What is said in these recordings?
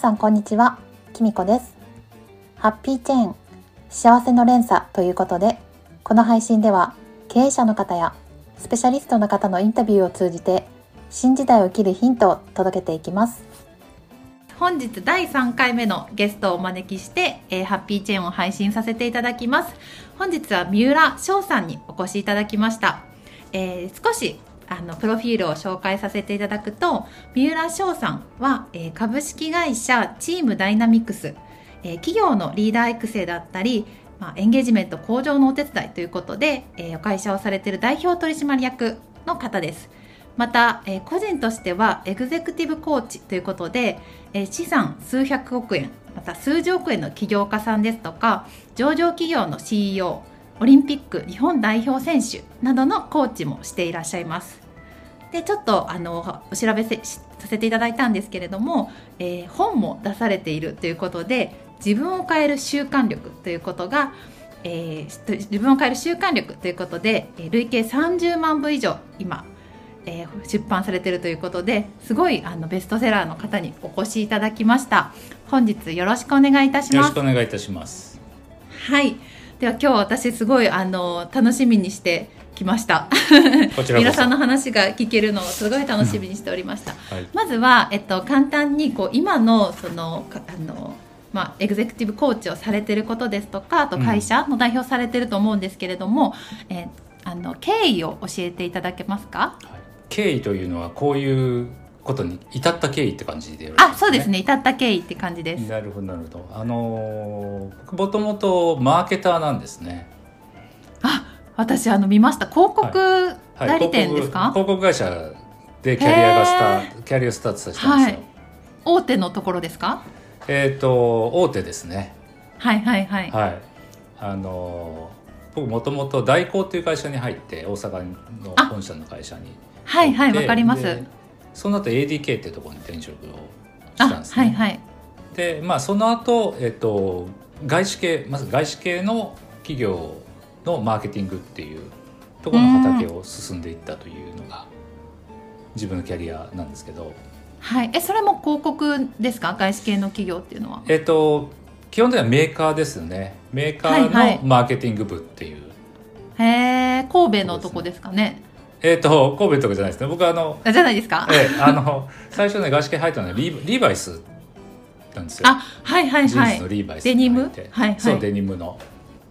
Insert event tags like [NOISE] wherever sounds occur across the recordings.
さんこんにちは。きみこです。ハッピーチェーン幸せの連鎖ということでこの配信では経営者の方やスペシャリストの方のインタビューを通じて新時代を生きるヒントを届けていきます。本日第3回目のゲストをお招きして、えー、ハッピーチェーンを配信させていただきます。本日は三浦翔さんにお越しいただきました、えー、少しあのプロフィールを紹介させていただくと三浦翔さんは、えー、株式会社チームダイナミクス、えー、企業のリーダー育成だったり、まあ、エンゲージメント向上のお手伝いということで、えー、会社をされている代表取締役の方です。また、えー、個人としてはエグゼクティブコーチということで、えー、資産数百億円また数十億円の起業家さんですとか上場企業の CEO オリンピック日本代表選手などのコーチもしていらっしゃいます。でちょっとあのお調べせさせていただいたんですけれども、えー、本も出されているということで自分を変える習慣力ということが、えー、自分を変える習慣力ということで、えー、累計30万部以上今、えー、出版されているということですごいあのベストセラーの方にお越しいただきました。本日よろしくお願いいたします。よろしくお願いいたします。はい。では今日私すごいあの楽しみにしてきました。皆さんの話が聞けるのをすごい楽しみにしておりました、うん。はい、まずは、えっと、簡単にこう今のそのあのまあ、エグゼクティブコーチをされてることですとかあと会社の代表されてると思うんですけれども、うん、えあの経緯を教えていただけますか、はい、経緯というのはこういうことに至った経緯って感じで、ね、あそうですね。至った経緯って感じです。なるほどなるほど。あのもともとマーケターなんですね。あ私あの見ました。広告代理店ですか、はいはい、広告会社でキャリアがスタキャリアスタートさせたんですよ、大手のところですか？えっ、ー、と大手ですね。はいはいはい。はい。あの僕もともと大光っていう会社に入って大阪の本社の会社に。はいはいわかります。その後 ADK っていうところに転職をしたんですね。はいはいでまあその後えっ、ー、と外資系まず外資系の企業のマーケティングっていうところの畑を進んでいったというのが自分のキャリアなんですけど。はい、えそれも広告ですか？外資系の企業っていうのは？えっと基本的にはメーカーですよねメーカーのマーケティング部っていう。はいはい、へえ神戸のとこですかね？えっ、と神戸とかじゃないですね僕あのじゃないですか？ええあの最初ね外資系入ったのはリリーバイスなんですよ。あはいはいはい。リーバイスデニム？はいはい。そうデニムの。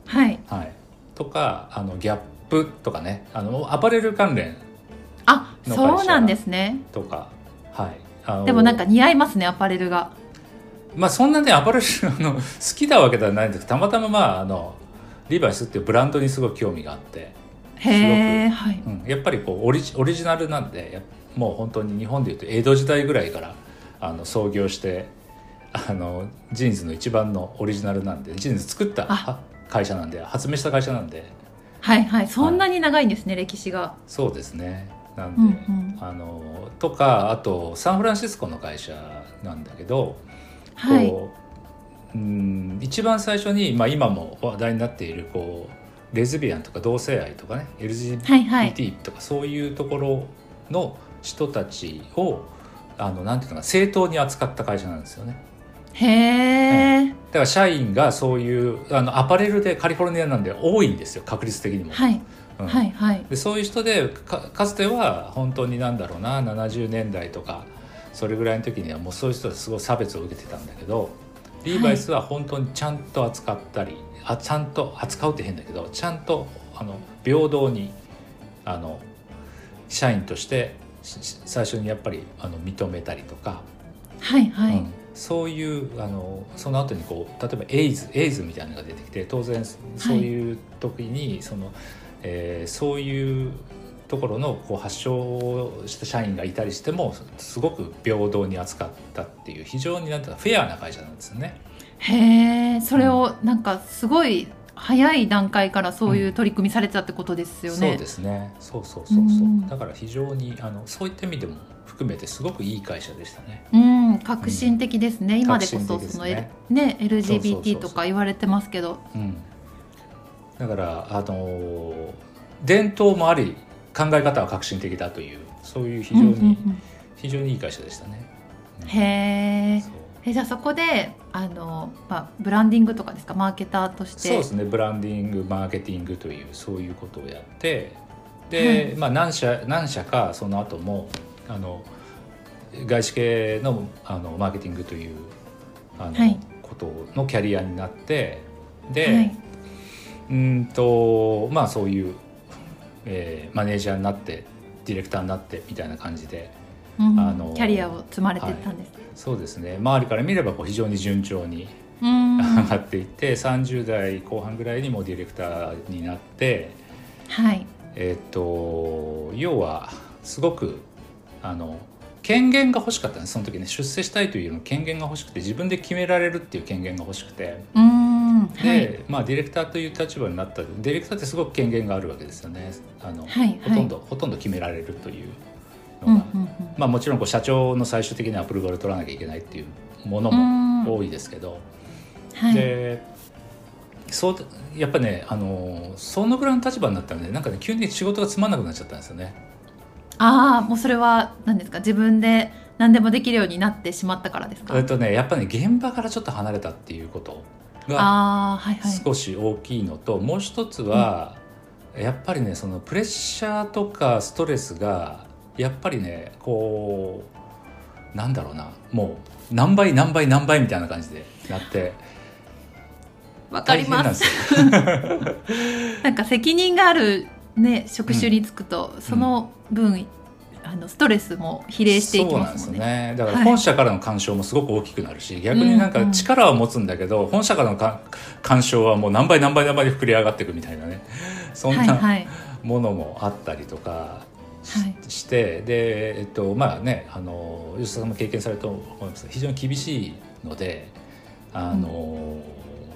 はいはい。とかあのギャップとかねあのアパレル関連あそうなんですね。とかはい。でもなんか似合いますねアパレルが。まあそんなねアパレル [LAUGHS] あの好きなわけではないんです。けどたまたままああのリバイスっていうブランドにすごい興味があって。へえ、はい。うん、やっぱりこうオリジオリジナルなんでもう本当に日本でいうと江戸時代ぐらいからあの創業してあのジーンズの一番のオリジナルなんでジーンズ作った会社なんで発明した会社なんで。はいはい。そんなに長いんですね、はい、歴史が。そうですね。なんで、うんうん、あのとかあとサンフランシスコの会社なんだけど、はい、うん一番最初に、まあ、今も話題になっているこうレズビアンとか同性愛とかね LGBT とかそういうところの人たちをあのなんていうのか正当に扱った会社なんですよね。へえ、だから社員がそういうあのアパレルでカリフォルニアなんで多いんですよ確率的にも。はい。うん、はいはい。でそういう人でかかつては本当になんだろうな70年代とかそれぐらいの時にはもうそういう人はすごい差別を受けてたんだけどリーバイスは本当にちゃんと扱ったり、はい、あちゃんと扱うって変だけどちゃんとあの平等にあの社員として最初にやっぱりあの認めたりとか。はいはい、うんそういうあのその後にこう例えばエイズエイズみたいなのが出てきて当然そういう時に、はい、そのえー、そういうところのこう発症した社員がいたりしてもすごく平等に扱ったっていう非常になんていうかフェアな会社なんですよね。へえそれをなんかすごい早い段階からそういう取り組みされてたってことですよね。うん、そうですね。そうそうそうそう、うだから非常にあのそういった意味でも含めてすごくいい会社でしたね。うん、革新的ですね。うん、今でこそそのねね LGBT とか言われてますけど。うん。だからあの伝統もあり考え方は革新的だというそういう非常に、うんうんうん、非常にいい会社でしたね。へえ。えじゃあそこであの、まあ、ブランディングとかですか？マーケターとして。そうですね。ブランディングマーケティングというそういうことをやって。で、はい、まあ、何社何社かその後もあの外資系のあのマーケティングというあの、はい、ことのキャリアになってで、はい、うんとまあそういう、えー、マネージャーになってディレクターになってみたいな感じで、うん、あのキャリアを積まれてたんです、ね。はい、そうですね。周りから見ればこう非常に順調に上がっていって30代後半ぐらいにもディレクターになって、はい、えっ、と要はすごくあの権限が欲しかったんです。その時ね出世したいというの権限が欲しくて自分で決められるっていう権限が欲しくて。で、はい、まあ、ディレクターという立場になった。ディレクターってすごく権限があるわけですよね。あの、はい、ほとんどほとんど決められるというのが、うんうんうん、まあ、もちろんこう社長の最終的にアプローバルを取らなきゃいけないっていうものも多いですけど、はい、でそうやっぱねあのそのぐらいの立場になったらねなんかね急に仕事がつまんなくなっちゃったんですよね。ああもうそれは何ですか？自分で何でもできるようになってしまったからですか？えっとねやっぱり、ね、現場からちょっと離れたっていうことが少し大きいのと、もう一つは、やっぱりねそのプレッシャーとかストレスがやっぱりねこうなんだろうなもう何倍何倍何倍みたいな感じでなってわかります。[LAUGHS] なんか責任があるね職種に就くと、うん、その分、うん、あのストレスも比例していきますね、ね、だから本社からの干渉もすごく大きくなるし、はい、逆になんか力は持つんだけど、うんうん、本社からのか干渉はもう何倍何倍何倍で膨れ上がっていくみたいなね。そんなものもあったりとかしはい、してでえっとまあねあの吉田さんも経験されると思います非常に厳しいのであの、うん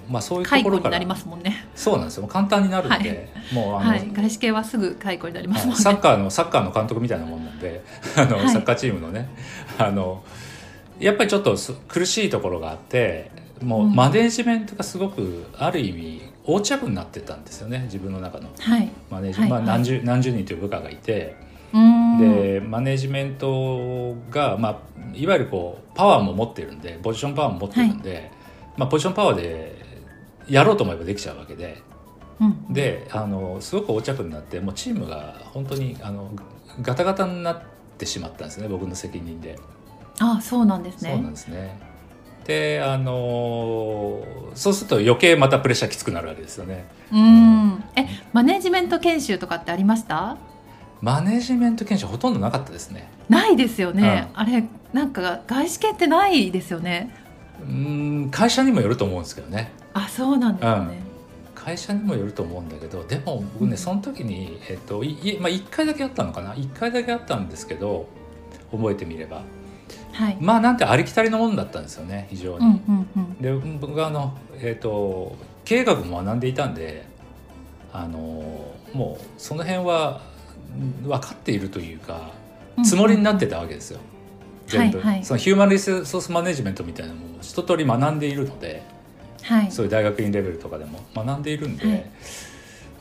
まあ、そういうところからなりますもんね。そうなんですよ。簡単になるんで、はい、もうあの、はい、外資系はすぐ解雇になりますもんね。サッカーのサッカーの監督みたいなもんなんで [LAUGHS] あの、はい、サッカーチームのね。あのやっぱりちょっと苦しいところがあってもうマネージメントがすごくある意味横着になってたんですよね。自分の中の、はい、マネージ、はい、まあ、何十何十人という部下がいて。でマネジメントが、まあ、いわゆるこうパワーも持ってるんでポジションパワーも持ってるんで、まあ、ポジションパワーでやろうと思えばできちゃうわけで、うん、であのすごく横着になってもうチームが本当にあのガタガタになってしまったんですね僕の責任で。あそうなんですね。そうなんですねであのそうすると余計またプレッシャーきつくなるわけですよね。うん、えマネジメント研修とかってありました？マネジメント研修ほとんどなかったですね。ないですよね。うん、あれなんか外資系ってないですよね。うん会社にもよると思うんですけどね。あそうなんですね、うん、会社にもよると思うんだけどでも僕ね、その時に、えっといまあ、1回だけあったのかな。1回だけあったんですけど覚えてみれば、はい、まあなんてありきたりのものだったんですよね非常に。うんうんうん、で僕はあの、えっと、経営学も学んでいたんであのもうその辺は分かっているというかつもりになってたわけですよ。全部、はいはい、そのヒューマンリソースマネジメントみたいなものを一通り学んでいるので。はい、そういう大学院レベルとかでも学んでいるんで、はい、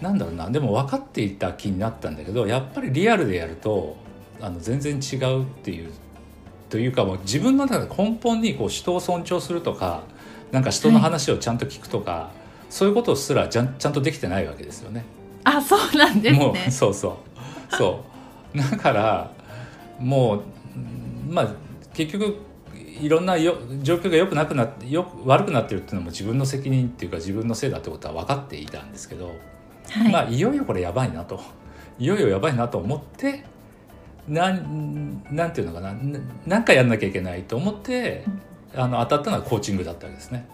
なんだろうな。でも分かっていた気になったんだけどやっぱりリアルでやるとあの全然違うっていうというかもう自分の中で根本にこう人を尊重するとかなんか人の話をちゃんと聞くとか、はい、そういうことすらちゃんちゃんとできてないわけですよね。あそうなんですね。もう [LAUGHS] そうそう。そう。だからもうまあ結局いろんなよ状況が良くなくなってよ悪くなってるっていうのも自分の責任っていうか自分のせいだってことは分かっていたんですけど、はい、まあいよいよこれやばいなと。いよいよやばいなと思ってなんなんていうのかな何かやんなきゃいけないと思って、うん、あの当たったのはコーチングだったわけですね。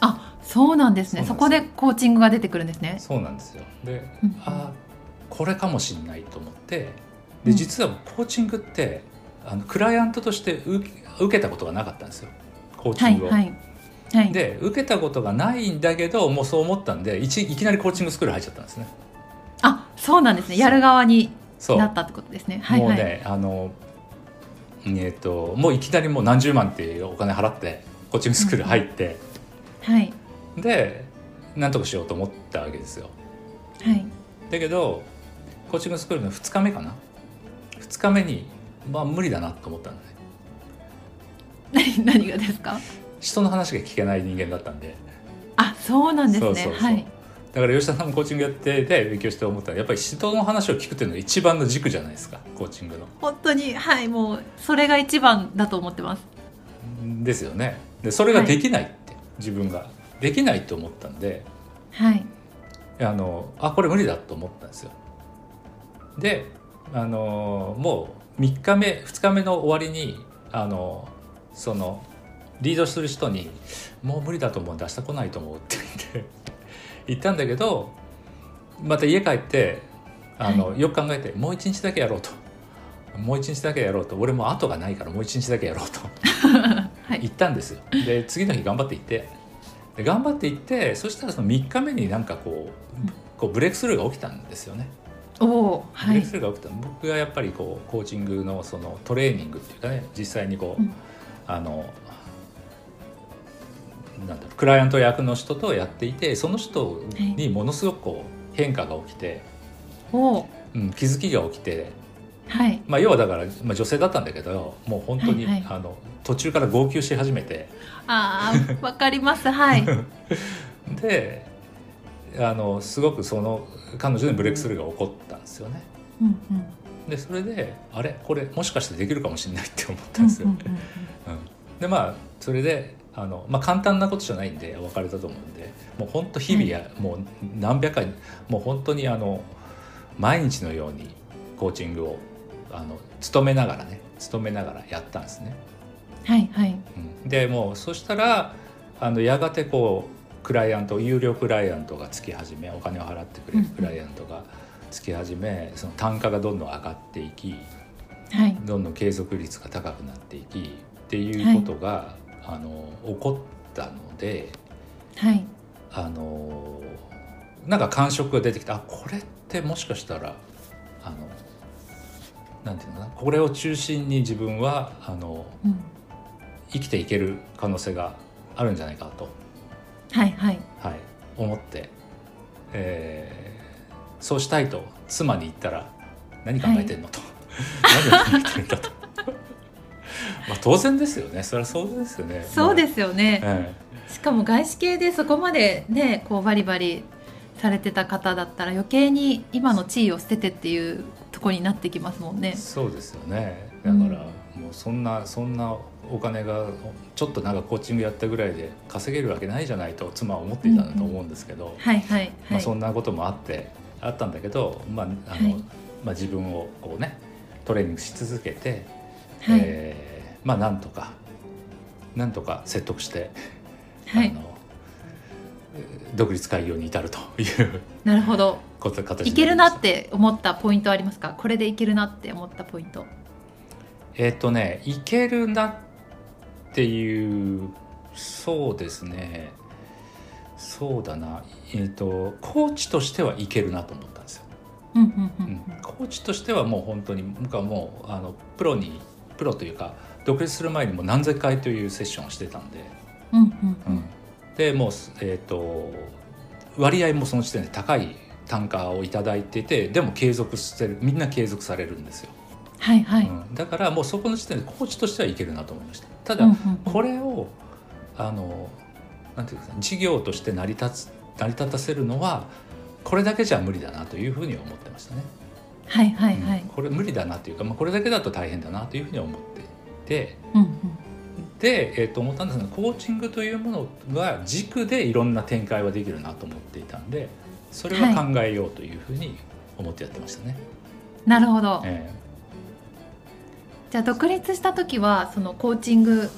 あそうなんですね。そこでコーチングが出てくるんですね。そうなんですよ。で、うん、あこれかもしれないと思ってで実はコーチングってあのクライアントとして受け受けたことがなかったんですよコーチングを。はいはいはい、で受けたことがないんだけどもうそう思ったんでいちいきなりコーチングスクール入っちゃったんですね。あそうなんですねやる側になったってことですね。はいはい、もうねあのえーと、もういきなりもう何十万っていうお金払ってコーチングスクール入って、うん、はい、でなんとかしようと思ったわけですよ。はい、だけどコーチングスクールの2日目かな2日目にまあ無理だなと思ったんだね。[LAUGHS] 何がですか？人の話が聞けない人間だったんで。あそうなんですね。そうそうそう。はい。だから吉田さんもコーチングやってで勉強して思ったらやっぱり人の話を聞くっていうのが一番の軸じゃないですかコーチングの。本当にはいもうそれが一番だと思ってます。ですよね。でそれができないって、自分が。できないと思ったんで。はい。あのあこれ無理だと思ったんですよ。であのもう3日目2日目の終わりにあのそのリードする人に「もう無理だと思う出してこないと思う」って言って言ったんだけどまた家帰ってあの、よく考えてもう一日だけやろうと。もう一日だけやろうと。俺もう後がないからもう一日だけやろうと。[LAUGHS] はい。行ったんですよ。で次の日頑張って行って。で頑張って行ってそしたらその3日目になんかこうこうブレイクスルーが起きたんですよね。おおブレイはいクスルーが起きた。僕がやっぱりこうコーチングのそのトレーニングっていうかね実際にこう、うんあのなんだろうクライアント役の人とやっていてその人にものすごくこう変化が起きて、お。おうん、気づきが起きて、はい。まあ、要はだから、まあ、女性だったんだけどもう本当に、はいはい。あの途中から号泣し始めて。ああわかります。はい。[LAUGHS] であのすごくその彼女にブレイクスルーが起こったんですよね。うんうんでそれであれ？これもしかしてできるかもしれないって思ったんですよ。うんうんうんうん。でまあそれであの、まあ、簡単なことじゃないんで別れたと思うんでもう本当日々や、もう何百回もう本当にあの毎日のようにコーチングをあの勤めながらね勤めながらやったんですね。はいはい。うん。でもうそしたらあのやがてこうクライアント有料クライアントがつき始めお金を払ってくれるクライアントがつき始めその単価がどんどん上がっていきはい。どんどん継続率が高くなっていきっていうことが、あの起こったのではい。あのなんか感触が出てきたあこれってもしかしたらあのなんていうのかなこれを中心に自分はあのうん。生きていける可能性があるんじゃないかと、はいはい。はい、思って、えーそうしたいと妻に言ったら「何考えてんの?」と「何を考えてるんだ」と。[LAUGHS] まあ当然ですよねそれはそうですよね。そうですすよねえしかも外資系でそこまでねこうバリバリされてた方だったら余計に今の地位を捨ててっていうとこになってきますもんねえ。そうですよねだから、もうそんなそんなお金がちょっとなんかコーチングやったぐらいで稼げるわけないじゃないと妻は思っていたんだと思うんですけど、はいはいまあ、はい。そんなこともあってあったんだけど、まああのはいまあ、自分をこうねトレーニングし続けて、はいえーまあなんとかなんとか説得して、はいあのえー独立開業に至るというなるほど。こと形いけるなてって思ったポイントありますか？これでいけるなって思ったポイント。えっ、とねいけるなっていうそうですねそうだな。えっ、とコーチとしてはいけるなと思ったんですよ。うんうんううん。ん、コーチとしてはもう本当に僕はもうあのプロにプロというか独立する前にも何千回というセッションをしてたんで、うんうんうん。でもう、えー、と割合もその時点で高い単価を頂いただいててでも継続してるみんな継続されるんですよ、はいはい。うん、だからもうそこの時点でコーチとしてはいけるなと思いました。ただ、うんうんうん。これをあのなんていうかな事業として成り立つ成り立たせるのはこれだけじゃ無理だなというふうには思ってましたね。はいはいはいうん。これ無理だなというか、まあ、これだけだと大変だなというふうに思っていてうんうんで、えー、と思ったんですがコーチングというものが軸でいろんな展開はできるなと思っていたんでそれは考えようというふうに思ってやってましたね。なるほど。えじゃあ独立した時はそのコーチング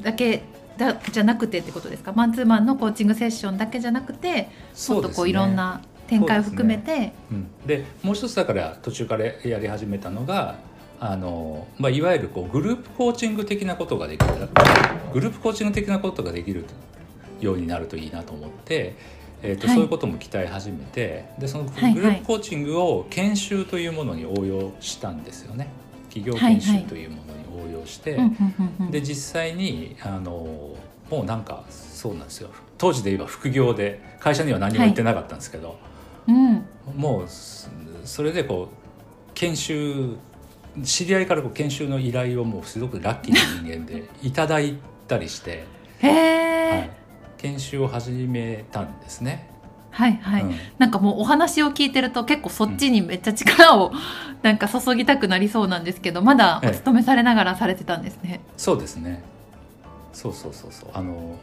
だけだじゃなくてってことですか？マンツーマンのコーチングセッションだけじゃなくて、ーもっとこういろんな展開を含めて、うん、でもう一つだから途中からやり始めたのがあの、まあ、いわゆるこうグループコーチング的なことができるグループコーチング的なことができるようになるといいなと思って、えーとはい。そういうことも期待始めてでそのグはい。ループコーチングを研修というものに応用したんですよね。企業研修というものに応用して、で実際にあのもうなんかそうなんですよ。当時で言えば副業で会社には何も言ってなかったんですけど、うん。もうそそれでこう研修知り合いからこう研修の依頼をもうすごくラッキーな人間でいただいたりしてはい、研修を始めたんですね。はいはい、うんなんかもうお話を聞いてると結構そっちにめっちゃ力をなんか注ぎたくなりそうなんですけどまだお勤めされながらされてたんですね。そうですね。そうそうそうそう。あの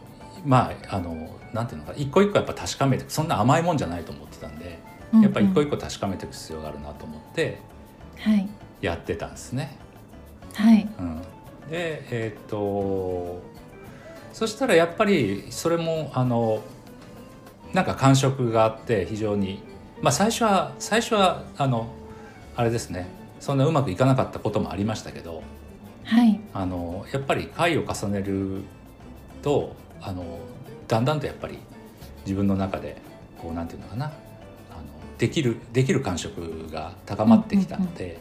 まああのなんていうのか一個一個やっぱ確かめてそんな甘いもんじゃないと思ってたんで、やっぱ一個一個確かめていく必要があるなと思ってはいやってたんですね。はいうん、でえーっとそしたらやっぱりそれもあのなんか感触があって非常に。まあ最初は最初はあのあれですね。そんなうまくいかなかったこともありましたけどはい。あのやっぱり回を重ねるとあのだんだんとやっぱり自分の中でこうなんていうのかな。あのできるできる感触が高まってきたので、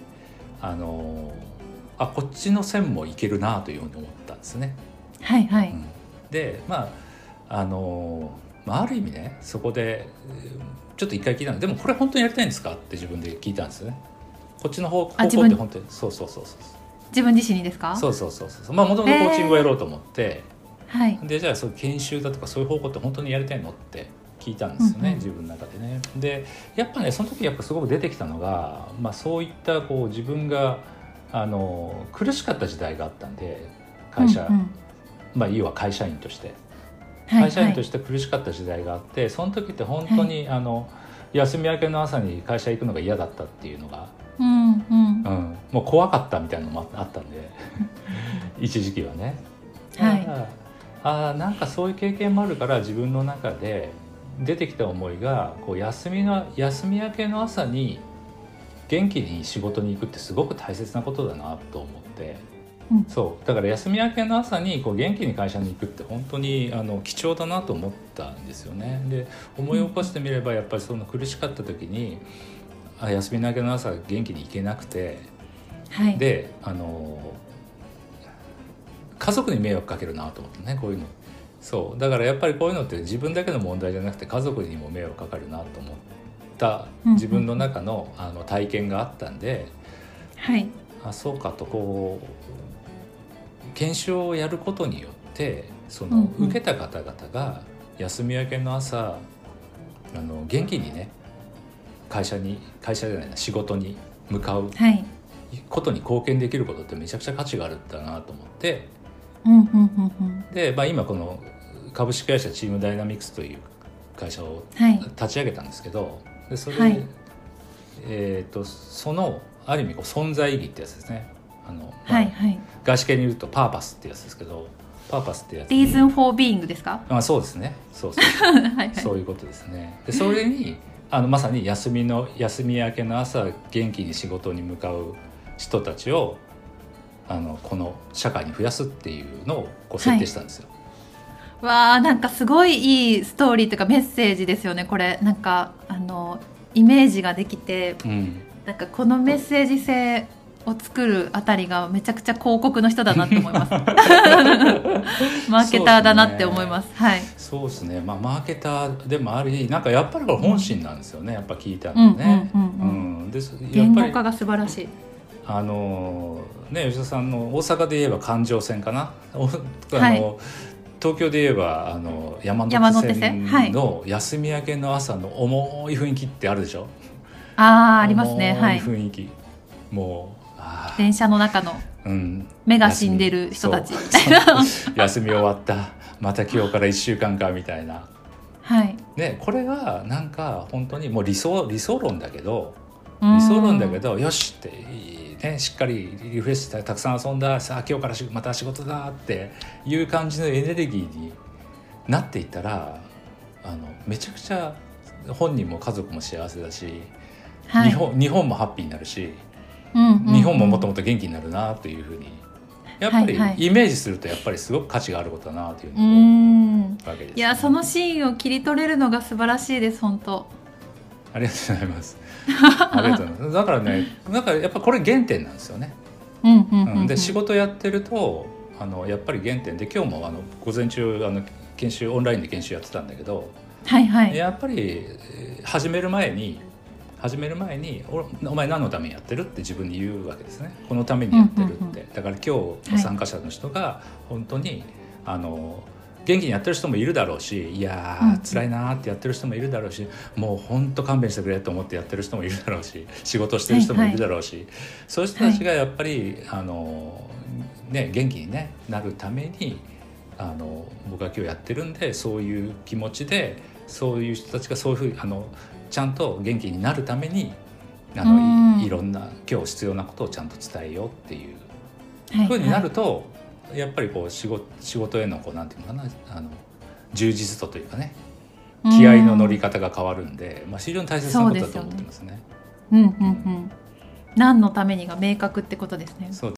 あのあこっちの線もいけるなというふうに思ったんですね。はいはい、うん。でまああのまあある意味ねそこでうんちょっと一回聞いたの。でもこれ本当にやりたいんですか？って自分で聞いたんですね。こっちの方方向って本当にそうそうそうそう自分自身にですか？そうそうそうそうまあもともとコーチングをやろうと思って、はい。でじゃあそう研修だとかそういう方向って本当にやりたいの？って聞いたんですよね、うんうん。自分の中でね。でやっぱねその時やっぱすごく出てきたのが、まあ、そういったこう自分があの苦しかった時代があったんで会社、うんうん。まあ要は会社員として。はい会社員とはいして苦しかった時代があって、その時って本当に、あの休み明けの朝に会社行くのが嫌だったっていうのが、うんうん。うん、もう怖かったみたいなのもあったんで [LAUGHS] 一時期はね。はい。だからあーなんかそういう経験もあるから自分の中で出てきた思いがこう休みの休み明けの朝に元気に仕事に行くってすごく大切なことだなと思って、うん。そう。だから休み明けの朝にこう元気に会社に行くって本当にあの貴重だなと思ったんですよね。で思い起こしてみればやっぱりその苦しかった時にあ休み明けの朝元気に行けなくてはい。であの家族に迷惑かけるなと思ってねこういうの。そう。だからやっぱりこういうのって自分だけの問題じゃなくて家族にも迷惑かかるなと思ったうん。自分の中のあの体験があったんではい。あそうかとこう研修をやることによってその、受けた方々が休み明けの朝あの元気にね会社に会社じゃないな仕事に向かうはい。ことに貢献できることってめちゃくちゃ価値があるんだなと思って。で、まあ、今この株式会社チームダイナミクスという会社をはい。立ち上げたんですけどでそれ、はい。えー、とそのある意味こう存在意義ってやつですねあの、まあはいはい。外資系に言うとパーパスってやつですけどパーパスってやつに Reason for being ですか？あそうですね。そうそう [LAUGHS] はいはい。そういうことですね。でそれにあのまさに休みの休み明けの朝元気に仕事に向かう人たちをあのこの社会に増やすっていうのをこう設定したんですよ。わあなんかすごいいいストーリーというかメッセージですよねこれ。なんかあのイメージができてうん、なんかこのメッセージ性を作るあたりがめちゃくちゃ広告の人だなって思います [LAUGHS] マーケターだなって思いますはいそうですね。まあマーケターでもあり、なんかやっぱりこれ本心なんですよね。やっぱ聞いたのね。うんうんうんうんですや言っぱり語化が素晴らしいあのね吉田さんの大阪で言えば環状線かな？おあの、はい東京で言えばあの山山手手線の休み明けの朝の重い雰囲気ってあるでしょ？ああありますね重はいい雰囲気。もう電車の中のうん。目が死んでる人たちそうみたいな休み終わった。また今日から1週間かみたいな。はいね、これがなんか本当にもう理想理想論だけど理理想論だけどよしっていい、ね、しっかりリフレッシュしてたくさん遊んださあ今日からしまた仕事だっていう感じのエネルギーになっていったらあのめちゃくちゃ本人も家族も幸せだし、はい日本日本もハッピーになるし、日本ももっともっと元気になるなというふうに。やっぱりイメージするとやっぱりすごく価値があることだなというふううに思んうわけです、いやそのシーンを切り取れるのが素晴らしいです本当。ありがとうございます。ありがとうございます。だからね、[LAUGHS] だからやっぱこれ原点なんですよね。で仕事やってるとあのやっぱり原点で今日もあの午前中あの研修オンラインで研修やってたんだけど、はいはい。やっぱりえー始める前に始める前にお「お前何のためにやってる?」って自分に言うわけですね。このためにやってるって。うんうんだから今日参加者の人が本当に、あの元気にやってる人もいるだろうしいやー、うん、辛いなってやってる人もいるだろうしもう本当勘弁してくれと思ってやってる人もいるだろうし仕事してる人もいるだろうし、はいはい、そういう人たちがやっぱり、はい、あのね、元気に、ね、なるためにあの僕は今日やってるんでそういう気持ちでそういう人たちがそういうふうにあのちゃんと元気になるためにあのいいろんな今日必要なことをちゃんと伝えようっていう。ふうになると、やっぱりこう仕事仕事へのこうなんていうのかなあの充実度というかね気合の乗り方が変わるんで、まあ、非常に大切なことだと思ってますね。うんうんうん。何のためにが明確ってことですね。そう